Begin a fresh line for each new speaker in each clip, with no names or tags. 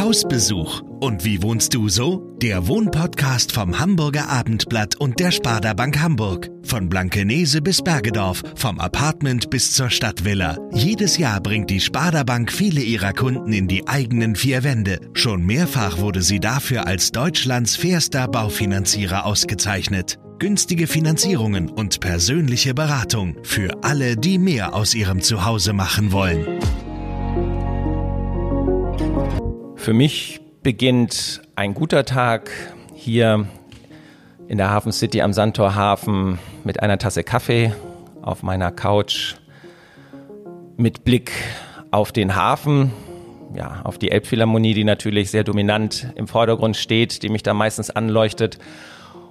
Hausbesuch. Und wie wohnst du so? Der Wohnpodcast vom Hamburger Abendblatt und der Sparda Bank Hamburg. Von Blankenese bis Bergedorf, vom Apartment bis zur Stadtvilla. Jedes Jahr bringt die Sparda Bank viele ihrer Kunden in die eigenen vier Wände. Schon mehrfach wurde sie dafür als Deutschlands fairster Baufinanzierer ausgezeichnet. Günstige Finanzierungen und persönliche Beratung für alle, die mehr aus ihrem Zuhause machen wollen.
Für mich beginnt ein guter Tag hier in der Hafen City am Sandtorhafen mit einer Tasse Kaffee auf meiner Couch mit Blick auf den Hafen, ja, auf die Elbphilharmonie, die natürlich sehr dominant im Vordergrund steht, die mich da meistens anleuchtet.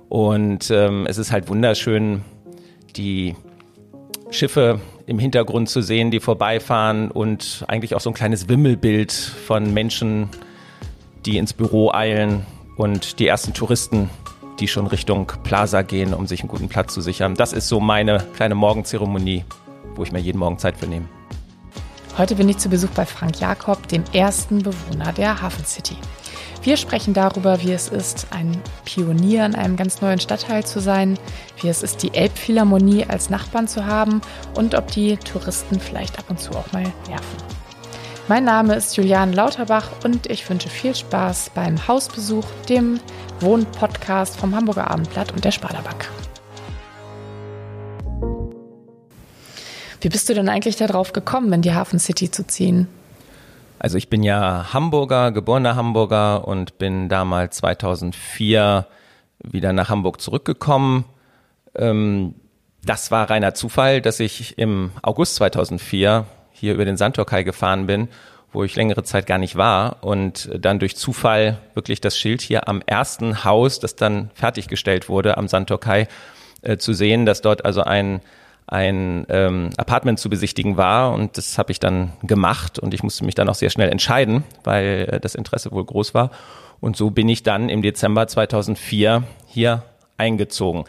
Und ähm, es ist halt wunderschön, die Schiffe im Hintergrund zu sehen, die vorbeifahren und eigentlich auch so ein kleines Wimmelbild von Menschen, die ins Büro eilen und die ersten Touristen, die schon Richtung Plaza gehen, um sich einen guten Platz zu sichern. Das ist so meine kleine Morgenzeremonie, wo ich mir jeden Morgen Zeit für nehme.
Heute bin ich zu Besuch bei Frank Jakob, dem ersten Bewohner der Hafen City. Wir sprechen darüber, wie es ist, ein Pionier in einem ganz neuen Stadtteil zu sein, wie es ist, die Elbphilharmonie als Nachbarn zu haben und ob die Touristen vielleicht ab und zu auch mal nerven. Mein Name ist Julian Lauterbach und ich wünsche viel Spaß beim Hausbesuch, dem Wohn-Podcast vom Hamburger Abendblatt und der Sparda-Bank. Wie bist du denn eigentlich darauf gekommen, in die Hafen City zu ziehen?
Also ich bin ja Hamburger, geborener Hamburger und bin damals 2004 wieder nach Hamburg zurückgekommen. Ähm, das war reiner Zufall, dass ich im August 2004 hier über den Sandtorkai gefahren bin, wo ich längere Zeit gar nicht war und dann durch Zufall wirklich das Schild hier am ersten Haus, das dann fertiggestellt wurde am Sandtorkai, äh, zu sehen, dass dort also ein ein ähm, Apartment zu besichtigen war und das habe ich dann gemacht und ich musste mich dann auch sehr schnell entscheiden, weil äh, das Interesse wohl groß war und so bin ich dann im Dezember 2004 hier eingezogen.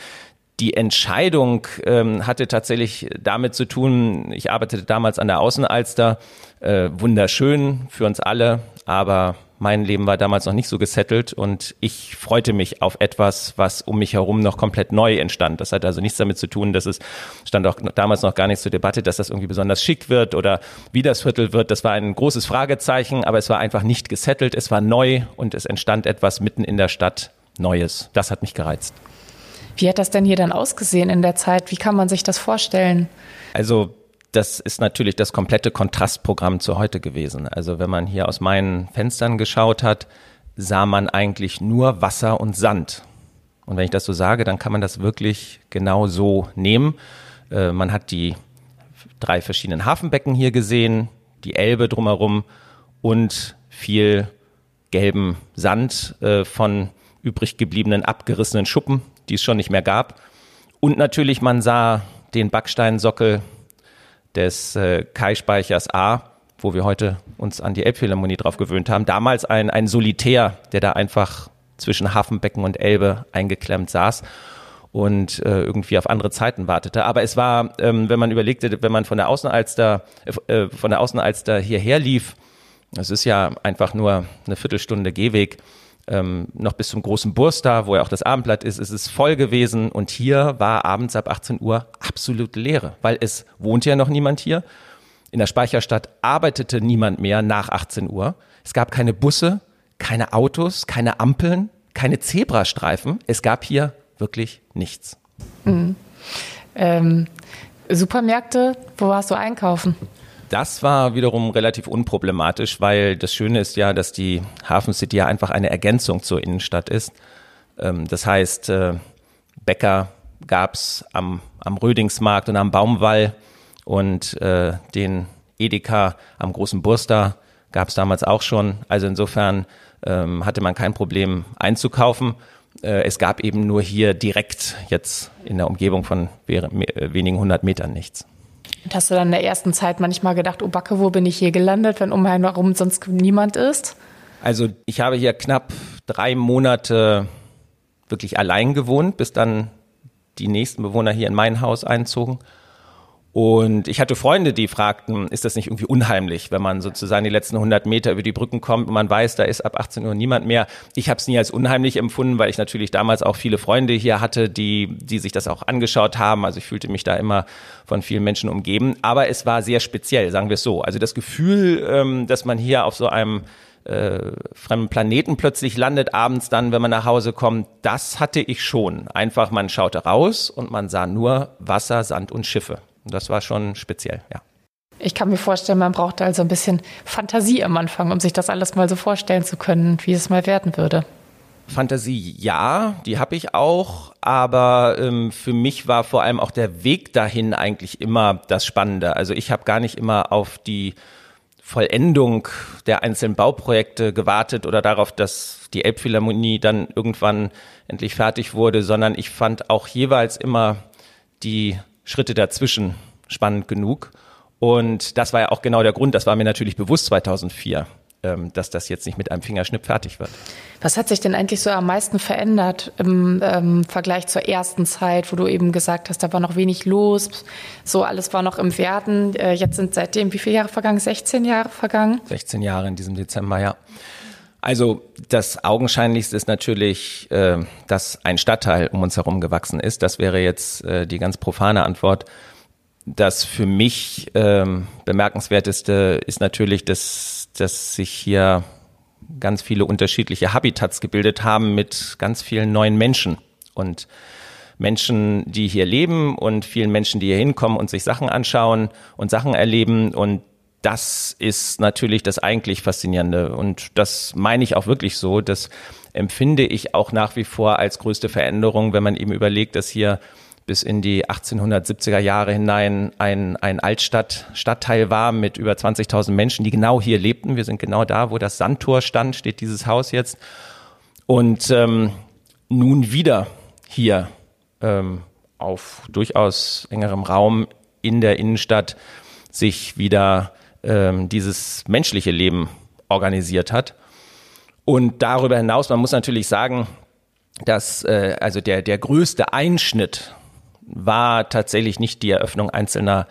Die Entscheidung ähm, hatte tatsächlich damit zu tun, ich arbeitete damals an der Außenalster, äh, wunderschön für uns alle, aber mein Leben war damals noch nicht so gesettelt und ich freute mich auf etwas, was um mich herum noch komplett neu entstand. Das hat also nichts damit zu tun, dass es stand auch damals noch gar nichts zur Debatte, dass das irgendwie besonders schick wird oder wie das Viertel wird. Das war ein großes Fragezeichen, aber es war einfach nicht gesettelt. Es war neu und es entstand etwas mitten in der Stadt Neues. Das hat mich gereizt.
Wie hat das denn hier dann ausgesehen in der Zeit? Wie kann man sich das vorstellen?
Also das ist natürlich das komplette Kontrastprogramm zu heute gewesen. Also wenn man hier aus meinen Fenstern geschaut hat, sah man eigentlich nur Wasser und Sand. Und wenn ich das so sage, dann kann man das wirklich genau so nehmen. Äh, man hat die drei verschiedenen Hafenbecken hier gesehen, die Elbe drumherum und viel gelben Sand äh, von übrig gebliebenen abgerissenen Schuppen, die es schon nicht mehr gab. Und natürlich, man sah den Backsteinsockel des äh, Kai-Speichers A, wo wir heute uns an die Elbphilharmonie drauf gewöhnt haben. Damals ein, ein Solitär, der da einfach zwischen Hafenbecken und Elbe eingeklemmt saß und äh, irgendwie auf andere Zeiten wartete. Aber es war, ähm, wenn man überlegte, wenn man von der Außenalster, äh, äh von der Außenalster hierher lief, das ist ja einfach nur eine Viertelstunde Gehweg, ähm, noch bis zum großen Burster, wo ja auch das Abendblatt ist, ist es voll gewesen und hier war abends ab 18 Uhr absolut Leere, weil es wohnt ja noch niemand hier. In der Speicherstadt arbeitete niemand mehr nach 18 Uhr. Es gab keine Busse, keine Autos, keine Ampeln, keine Zebrastreifen. Es gab hier wirklich nichts.
Mhm. Ähm, Supermärkte, wo warst du einkaufen?
Das war wiederum relativ unproblematisch, weil das Schöne ist ja, dass die Hafen City ja einfach eine Ergänzung zur Innenstadt ist. Ähm, das heißt, äh, Bäcker gab's am, am Rödingsmarkt und am Baumwall und äh, den Edeka am großen Burster gab's damals auch schon. Also insofern ähm, hatte man kein Problem einzukaufen. Äh, es gab eben nur hier direkt jetzt in der Umgebung von wenigen hundert Metern nichts.
Und hast du dann in der ersten Zeit manchmal gedacht, oh Backe, wo bin ich hier gelandet, wenn um einen herum sonst niemand ist?
Also ich habe hier knapp drei Monate wirklich allein gewohnt, bis dann die nächsten Bewohner hier in mein Haus einzogen. Und ich hatte Freunde, die fragten, ist das nicht irgendwie unheimlich, wenn man sozusagen die letzten 100 Meter über die Brücken kommt und man weiß, da ist ab 18 Uhr niemand mehr. Ich habe es nie als unheimlich empfunden, weil ich natürlich damals auch viele Freunde hier hatte, die, die sich das auch angeschaut haben. Also ich fühlte mich da immer von vielen Menschen umgeben. Aber es war sehr speziell, sagen wir es so. Also das Gefühl, ähm, dass man hier auf so einem äh, fremden Planeten plötzlich landet, abends dann, wenn man nach Hause kommt, das hatte ich schon. Einfach, man schaute raus und man sah nur Wasser, Sand und Schiffe. Das war schon speziell, ja.
Ich kann mir vorstellen, man braucht also ein bisschen Fantasie am Anfang, um sich das alles mal so vorstellen zu können, wie es mal werden würde.
Fantasie, ja, die habe ich auch, aber ähm, für mich war vor allem auch der Weg dahin eigentlich immer das Spannende. Also ich habe gar nicht immer auf die Vollendung der einzelnen Bauprojekte gewartet oder darauf, dass die Elbphilharmonie dann irgendwann endlich fertig wurde, sondern ich fand auch jeweils immer die Schritte dazwischen spannend genug. Und das war ja auch genau der Grund, das war mir natürlich bewusst 2004, ähm, dass das jetzt nicht mit einem Fingerschnipp fertig wird.
Was hat sich denn eigentlich so am meisten verändert im ähm, Vergleich zur ersten Zeit, wo du eben gesagt hast, da war noch wenig los, so alles war noch im Werden. Äh, jetzt sind seitdem wie viele Jahre vergangen? 16 Jahre vergangen?
16 Jahre in diesem Dezember, ja. Also das Augenscheinlichste ist natürlich, äh, dass ein Stadtteil um uns herum gewachsen ist. Das wäre jetzt äh, die ganz profane Antwort. Das für mich ähm, bemerkenswerteste ist natürlich, dass, dass sich hier ganz viele unterschiedliche Habitats gebildet haben mit ganz vielen neuen Menschen und Menschen, die hier leben und vielen Menschen, die hier hinkommen und sich Sachen anschauen und Sachen erleben und das ist natürlich das eigentlich Faszinierende. Und das meine ich auch wirklich so. Das empfinde ich auch nach wie vor als größte Veränderung, wenn man eben überlegt, dass hier bis in die 1870er Jahre hinein ein, ein Altstadt, Stadtteil war mit über 20.000 Menschen, die genau hier lebten. Wir sind genau da, wo das Sandtor stand, steht dieses Haus jetzt. Und ähm, nun wieder hier ähm, auf durchaus engerem Raum in der Innenstadt sich wieder ähm, dieses menschliche Leben organisiert hat. Und darüber hinaus, man muss natürlich sagen, dass äh, also der, der größte Einschnitt war tatsächlich nicht die Eröffnung einzelner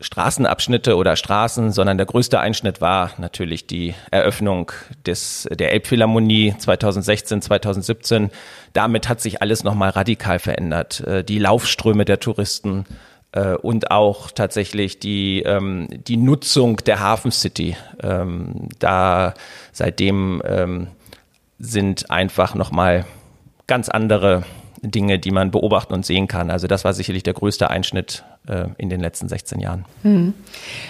Straßenabschnitte oder Straßen, sondern der größte Einschnitt war natürlich die Eröffnung des, der Elbphilharmonie 2016, 2017. Damit hat sich alles nochmal radikal verändert. Äh, die Laufströme der Touristen, äh, und auch tatsächlich die, ähm, die Nutzung der Hafen City. Ähm, da seitdem ähm, sind einfach nochmal ganz andere Dinge, die man beobachten und sehen kann. Also das war sicherlich der größte Einschnitt äh, in den letzten 16 Jahren. Hm.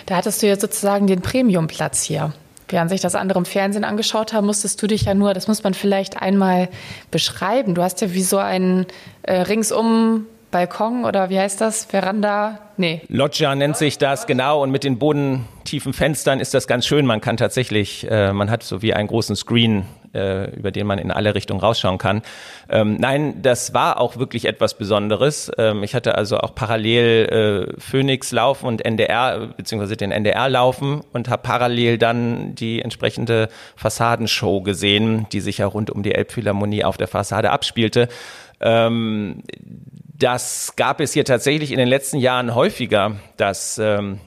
Da hattest du jetzt sozusagen den Premiumplatz hier. Während sich das andere im Fernsehen angeschaut haben, musstest du dich ja nur, das muss man vielleicht einmal beschreiben. Du hast ja wie so einen äh, ringsum Balkon oder wie heißt das? Veranda?
Nee. Loggia nennt sich das, genau. Und mit den bodentiefen Fenstern ist das ganz schön. Man kann tatsächlich, äh, man hat so wie einen großen Screen, äh, über den man in alle Richtungen rausschauen kann. Ähm, nein, das war auch wirklich etwas Besonderes. Ähm, ich hatte also auch parallel äh, Phoenix laufen und NDR, beziehungsweise den NDR laufen und habe parallel dann die entsprechende Fassadenshow gesehen, die sich ja rund um die Elbphilharmonie auf der Fassade abspielte. Ähm, das gab es hier tatsächlich in den letzten Jahren häufiger, dass ähm,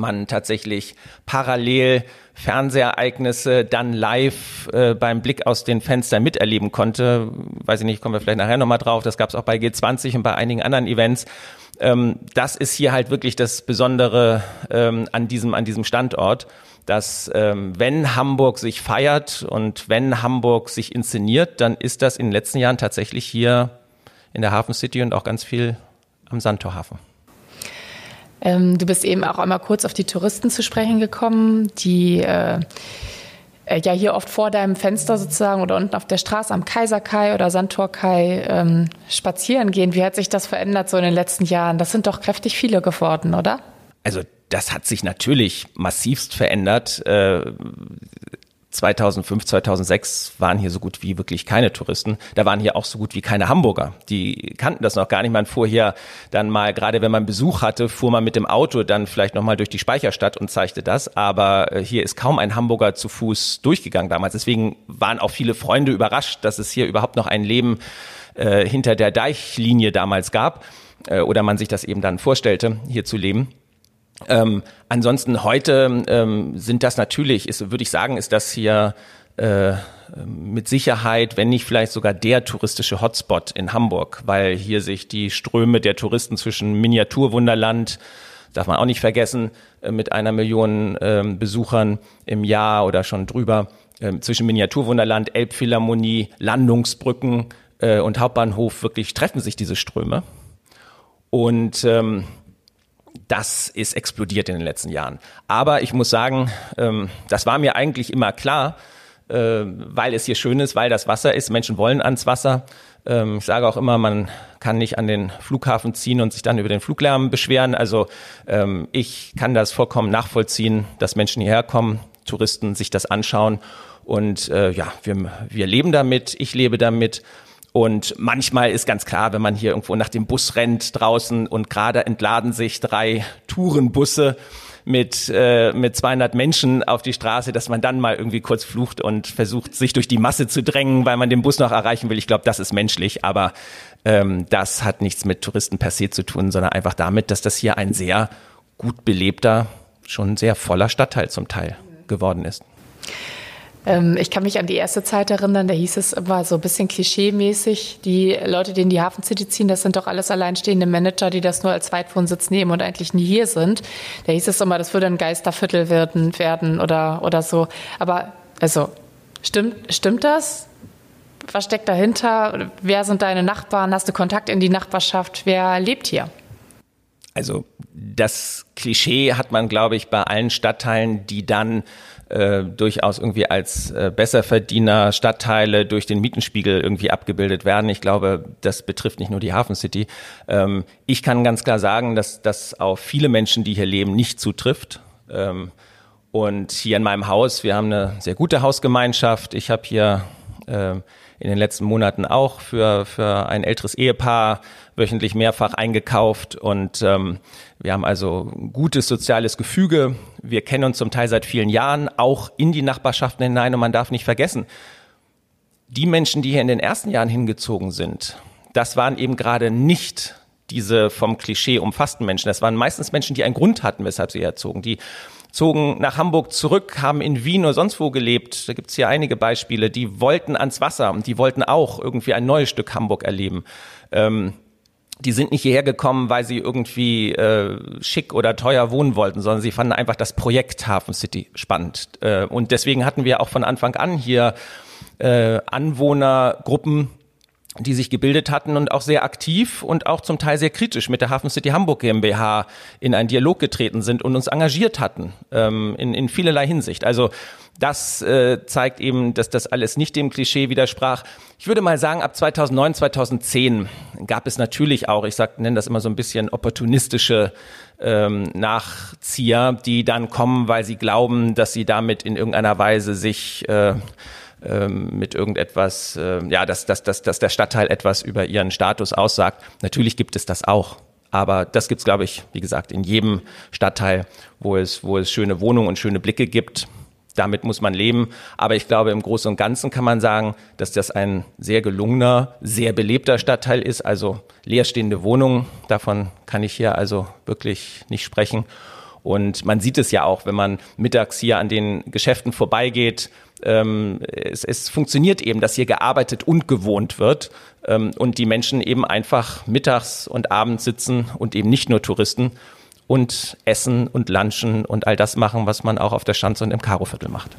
man tatsächlich parallel Fernsehereignisse dann live äh, beim Blick aus den Fenstern miterleben konnte. Weiß ich nicht, kommen wir vielleicht nachher nochmal drauf. Das gab es auch bei G20 und bei einigen anderen Events. Ähm, das ist hier halt wirklich das Besondere ähm, an diesem an diesem Standort, dass ähm, wenn Hamburg sich feiert und wenn Hamburg sich inszeniert, dann ist das in den letzten Jahren tatsächlich hier in der Hafen City und auch ganz viel am Sandtorhafen.
Ähm, du bist eben auch einmal kurz auf die Touristen zu sprechen gekommen, die äh, äh, ja hier oft vor deinem Fenster sozusagen oder unten auf der Straße am Kaiserkai oder Sandtorkai ähm, spazieren gehen. Wie hat sich das verändert so in den letzten Jahren? Das sind doch kräftig viele geworden, oder?
Also das hat sich natürlich massivst verändert. Äh, 2005, 2006 waren hier so gut wie wirklich keine Touristen. Da waren hier auch so gut wie keine Hamburger. Die kannten das noch gar nicht. Man fuhr hier dann mal, gerade wenn man Besuch hatte, fuhr man mit dem Auto dann vielleicht nochmal durch die Speicherstadt und zeigte das. Aber äh, hier ist kaum ein Hamburger zu Fuß durchgegangen damals. Deswegen waren auch viele Freunde überrascht, dass es hier überhaupt noch ein Leben äh, hinter der Deichlinie damals gab. äh, oder man sich das eben dann vorstellte, hier zu leben. Ähm, ansonsten heute ähm, sind das natürlich, ist, würde ich sagen, ist das hier äh, mit Sicherheit, wenn nicht vielleicht sogar der touristische Hotspot in Hamburg, weil hier sich die Ströme der Touristen zwischen Miniaturwunderland, darf man auch nicht vergessen, äh, mit einer Million äh, Besuchern im Jahr oder schon drüber, äh, zwischen Miniaturwunderland, Elbphilharmonie, Landungsbrücken äh, und Hauptbahnhof wirklich treffen sich diese Ströme. Und ähm, das ist explodiert in den letzten Jahren. Aber ich muss sagen, ähm, das war mir eigentlich immer klar, äh, weil es hier schön ist, weil das Wasser ist. Menschen wollen ans Wasser. Ähm, ich sage auch immer, man kann nicht an den Flughafen ziehen und sich dann über den Fluglärm beschweren. Also ähm, ich kann das vollkommen nachvollziehen, dass Menschen hierher kommen, Touristen sich das anschauen. Und äh, ja, wir, wir leben damit, ich lebe damit. Und manchmal ist ganz klar, wenn man hier irgendwo nach dem Bus rennt draußen und gerade entladen sich drei Tourenbusse mit, äh, mit 200 Menschen auf die Straße, dass man dann mal irgendwie kurz flucht und versucht, sich durch die Masse zu drängen, weil man den Bus noch erreichen will. Ich glaube, das ist menschlich, aber ähm, das hat nichts mit Touristen per se zu tun, sondern einfach damit, dass das hier ein sehr gut belebter, schon sehr voller Stadtteil zum Teil geworden ist.
Ähm, ich kann mich an die erste Zeit erinnern, da hieß es immer so ein bisschen klischee-mäßig, die Leute, die in die Hafen ziehen, das sind doch alles alleinstehende Manager, die das nur als Zweitwohnsitz nehmen und eigentlich nie hier sind. Da hieß es immer, das würde ein Geisterviertel werden, werden oder, oder so. Aber also, stimmt, stimmt das? Was steckt dahinter? Wer sind deine Nachbarn? Hast du Kontakt in die Nachbarschaft? Wer lebt hier?
Also das Klischee hat man, glaube ich, bei allen Stadtteilen, die dann äh, durchaus irgendwie als äh, Besserverdiener Stadtteile durch den Mietenspiegel irgendwie abgebildet werden. Ich glaube, das betrifft nicht nur die Hafen City. Ähm, ich kann ganz klar sagen, dass das auf viele Menschen, die hier leben, nicht zutrifft. Ähm, und hier in meinem Haus, wir haben eine sehr gute Hausgemeinschaft. Ich habe hier äh, in den letzten Monaten auch für, für ein älteres Ehepaar wöchentlich mehrfach eingekauft und ähm, wir haben also gutes soziales Gefüge. Wir kennen uns zum Teil seit vielen Jahren, auch in die Nachbarschaften hinein und man darf nicht vergessen, die Menschen, die hier in den ersten Jahren hingezogen sind, das waren eben gerade nicht diese vom Klischee umfassten Menschen. Das waren meistens Menschen, die einen Grund hatten, weshalb sie herzogen. Die zogen nach Hamburg zurück, haben in Wien oder sonst wo gelebt. Da gibt's hier einige Beispiele. Die wollten ans Wasser und die wollten auch irgendwie ein neues Stück Hamburg erleben. Ähm, die sind nicht hierher gekommen, weil sie irgendwie äh, schick oder teuer wohnen wollten, sondern sie fanden einfach das Projekt Hafen City spannend. Äh, und deswegen hatten wir auch von Anfang an hier äh, Anwohnergruppen, die sich gebildet hatten und auch sehr aktiv und auch zum Teil sehr kritisch mit der Hafen City Hamburg GmbH in einen Dialog getreten sind und uns engagiert hatten ähm, in, in vielerlei Hinsicht. Also das äh, zeigt eben, dass das alles nicht dem Klischee widersprach. Ich würde mal sagen, ab 2009, 2010 gab es natürlich auch, ich sag, nenne das immer so ein bisschen opportunistische ähm, Nachzieher, die dann kommen, weil sie glauben, dass sie damit in irgendeiner Weise sich äh, ähm, mit irgendetwas, äh, ja, dass, dass, dass, dass der Stadtteil etwas über ihren Status aussagt. Natürlich gibt es das auch. Aber das gibt's, glaube ich, wie gesagt, in jedem Stadtteil, wo es, wo es schöne Wohnungen und schöne Blicke gibt. Damit muss man leben. Aber ich glaube, im Großen und Ganzen kann man sagen, dass das ein sehr gelungener, sehr belebter Stadtteil ist. Also leerstehende Wohnungen, davon kann ich hier also wirklich nicht sprechen. Und man sieht es ja auch, wenn man mittags hier an den Geschäften vorbeigeht. Ähm, es, es funktioniert eben, dass hier gearbeitet und gewohnt wird ähm, und die Menschen eben einfach mittags und abends sitzen und eben nicht nur Touristen und essen und lunchen und all das machen, was man auch auf der Schanze und im Karoviertel macht.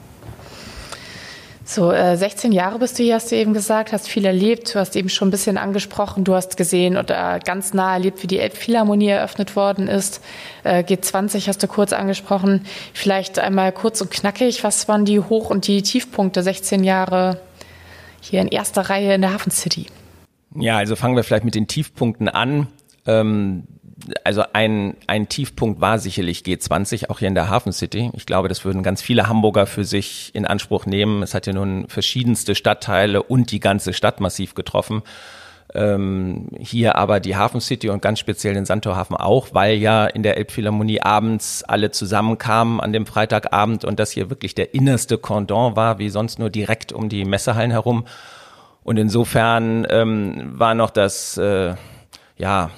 So, äh, 16 Jahre bist du hier, hast du eben gesagt, hast viel erlebt. Du hast eben schon ein bisschen angesprochen. Du hast gesehen oder ganz nah erlebt, wie die Elbphilharmonie eröffnet worden ist. Äh, G20 hast du kurz angesprochen. Vielleicht einmal kurz und knackig. Was waren die Hoch- und die Tiefpunkte 16 Jahre hier in erster Reihe in der Hafen City?
Ja, also fangen wir vielleicht mit den Tiefpunkten an. Ähm, also ein, ein Tiefpunkt war sicherlich G20, auch hier in der Hafen City. Ich glaube, das würden ganz viele Hamburger für sich in Anspruch nehmen. Es hat ja nun verschiedenste Stadtteile und die ganze Stadt massiv getroffen. Ähm, hier aber die Hafen City und ganz speziell den Sandtorhafen auch, weil ja in der Elbphilharmonie abends alle zusammenkamen an dem Freitagabend und das hier wirklich der innerste Cordon war, wie sonst nur direkt um die Messehallen herum. Und insofern ähm, war noch das, äh, ja,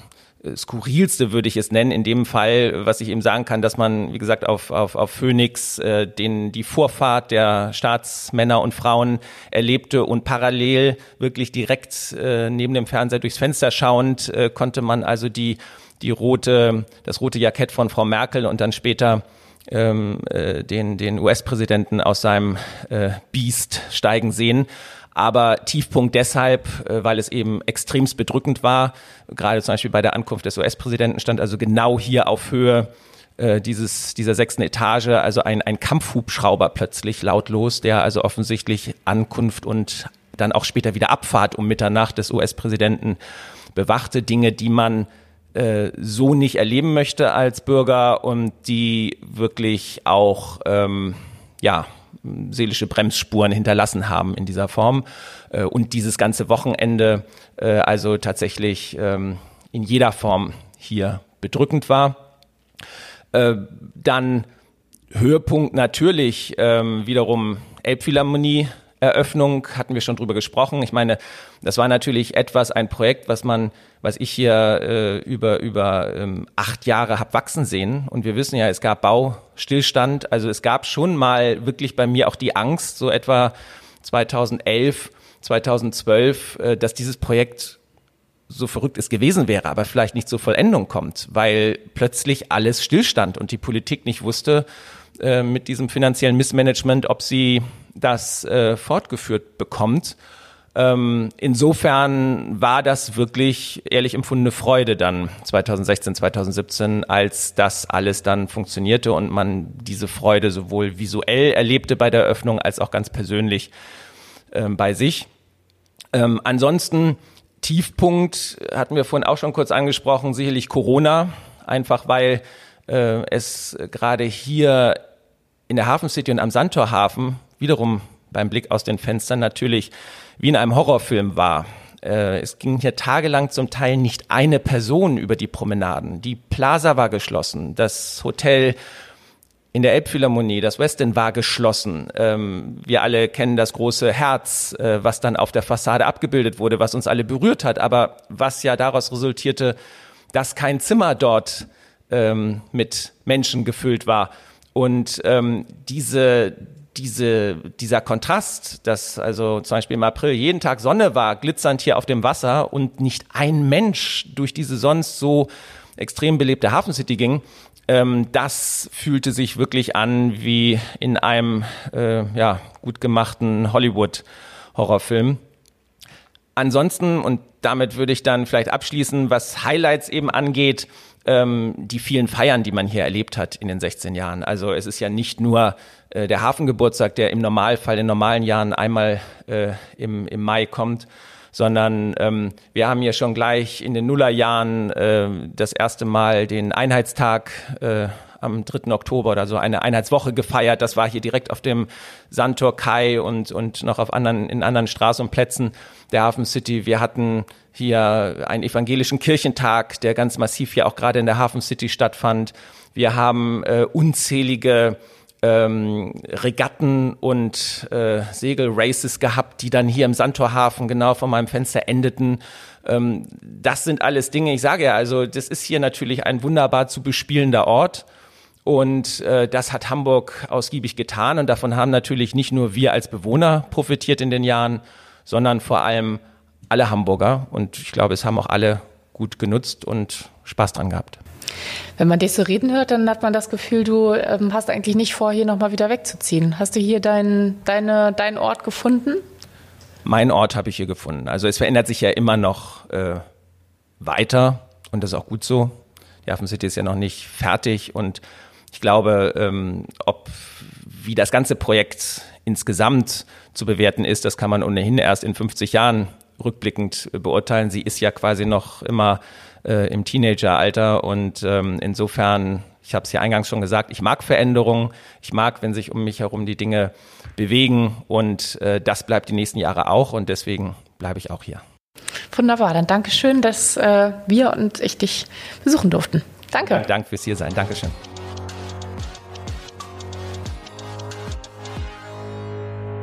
skurrilste würde ich es nennen, in dem Fall, was ich eben sagen kann, dass man, wie gesagt, auf, auf, auf Phoenix äh, den, die Vorfahrt der Staatsmänner und Frauen erlebte und parallel wirklich direkt äh, neben dem Fernseher durchs Fenster schauend, äh, konnte man also die, die rote, das rote Jackett von Frau Merkel und dann später ähm, äh, den, den US-Präsidenten aus seinem äh, Biest steigen sehen aber Tiefpunkt deshalb, äh, weil es eben extremst bedrückend war. Gerade zum Beispiel bei der Ankunft des US-Präsidenten stand also genau hier auf Höhe äh, dieses, dieser sechsten Etage, also ein, ein Kampfhubschrauber plötzlich lautlos, der also offensichtlich Ankunft und dann auch später wieder Abfahrt um Mitternacht des US-Präsidenten bewachte. Dinge, die man äh, so nicht erleben möchte als Bürger und die wirklich auch, ähm, ja, seelische Bremsspuren hinterlassen haben in dieser Form. Äh, und dieses ganze Wochenende äh, also tatsächlich ähm, in jeder Form hier bedrückend war. Äh, dann Höhepunkt natürlich ähm, wiederum Elbphilharmonie Eröffnung hatten wir schon drüber gesprochen. Ich meine, das war natürlich etwas, ein Projekt, was man, was ich hier äh, über über ähm, acht Jahre hab wachsen sehen. Und wir wissen ja, es gab Baustillstand. Also es gab schon mal wirklich bei mir auch die Angst, so etwa 2011, 2012, äh, dass dieses Projekt so verrückt es gewesen wäre, aber vielleicht nicht zur Vollendung kommt, weil plötzlich alles stillstand und die Politik nicht wusste äh, mit diesem finanziellen Missmanagement, ob sie das äh, fortgeführt bekommt. Ähm, insofern war das wirklich ehrlich empfundene Freude dann 2016, 2017, als das alles dann funktionierte und man diese Freude sowohl visuell erlebte bei der Eröffnung als auch ganz persönlich ähm, bei sich. Ähm, ansonsten Tiefpunkt hatten wir vorhin auch schon kurz angesprochen, sicherlich Corona, einfach weil äh, es gerade hier in der Hafen City und am Sandtorhafen wiederum beim Blick aus den Fenstern natürlich wie in einem Horrorfilm war. Äh, es ging hier tagelang zum Teil nicht eine Person über die Promenaden. Die Plaza war geschlossen, das Hotel in der Elbphilharmonie, das Westin war geschlossen. Ähm, wir alle kennen das große Herz, äh, was dann auf der Fassade abgebildet wurde, was uns alle berührt hat, aber was ja daraus resultierte, dass kein Zimmer dort ähm, mit Menschen gefüllt war. Und ähm, diese, diese, dieser Kontrast, dass also zum Beispiel im April jeden Tag Sonne war, glitzernd hier auf dem Wasser und nicht ein Mensch durch diese sonst so extrem belebte Hafencity ging, ähm, das fühlte sich wirklich an wie in einem äh, ja, gut gemachten Hollywood-Horrorfilm. Ansonsten, und damit würde ich dann vielleicht abschließen, was Highlights eben angeht, ähm, die vielen Feiern, die man hier erlebt hat in den 16 Jahren. Also es ist ja nicht nur äh, der Hafengeburtstag, der im Normalfall in normalen Jahren einmal äh, im, im Mai kommt, sondern ähm, wir haben hier schon gleich in den Nullerjahren äh, das erste Mal den Einheitstag äh, am 3. Oktober oder so eine Einheitswoche gefeiert. Das war hier direkt auf dem Sandtor Kai und, und noch auf anderen, in anderen Straßen und Plätzen der Hafen City. Wir hatten hier einen evangelischen Kirchentag, der ganz massiv hier auch gerade in der Hafen City stattfand. Wir haben äh, unzählige ähm, Regatten und äh, Segelraces gehabt, die dann hier im Sandtorhafen genau vor meinem Fenster endeten. Ähm, das sind alles Dinge, ich sage ja, also das ist hier natürlich ein wunderbar zu bespielender Ort. Und äh, das hat Hamburg ausgiebig getan. Und davon haben natürlich nicht nur wir als Bewohner profitiert in den Jahren, sondern vor allem alle Hamburger. Und ich glaube, es haben auch alle gut genutzt und Spaß dran gehabt.
Wenn man dich so reden hört, dann hat man das Gefühl, du ähm, hast eigentlich nicht vor, hier nochmal wieder wegzuziehen. Hast du hier dein, deine, deinen Ort gefunden?
Mein Ort habe ich hier gefunden. Also es verändert sich ja immer noch äh, weiter und das ist auch gut so. Die Hafen City ist ja noch nicht fertig und ich glaube, ähm, ob wie das ganze Projekt insgesamt zu bewerten ist, das kann man ohnehin erst in 50 Jahren rückblickend beurteilen. Sie ist ja quasi noch immer äh, im Teenageralter und ähm, insofern, ich habe es ja eingangs schon gesagt, ich mag Veränderungen, ich mag, wenn sich um mich herum die Dinge bewegen und äh, das bleibt die nächsten Jahre auch und deswegen bleibe ich auch hier.
Wunderbar, dann danke schön, dass äh, wir und ich dich besuchen durften. Danke. Ja,
danke fürs hier sein. Dankeschön.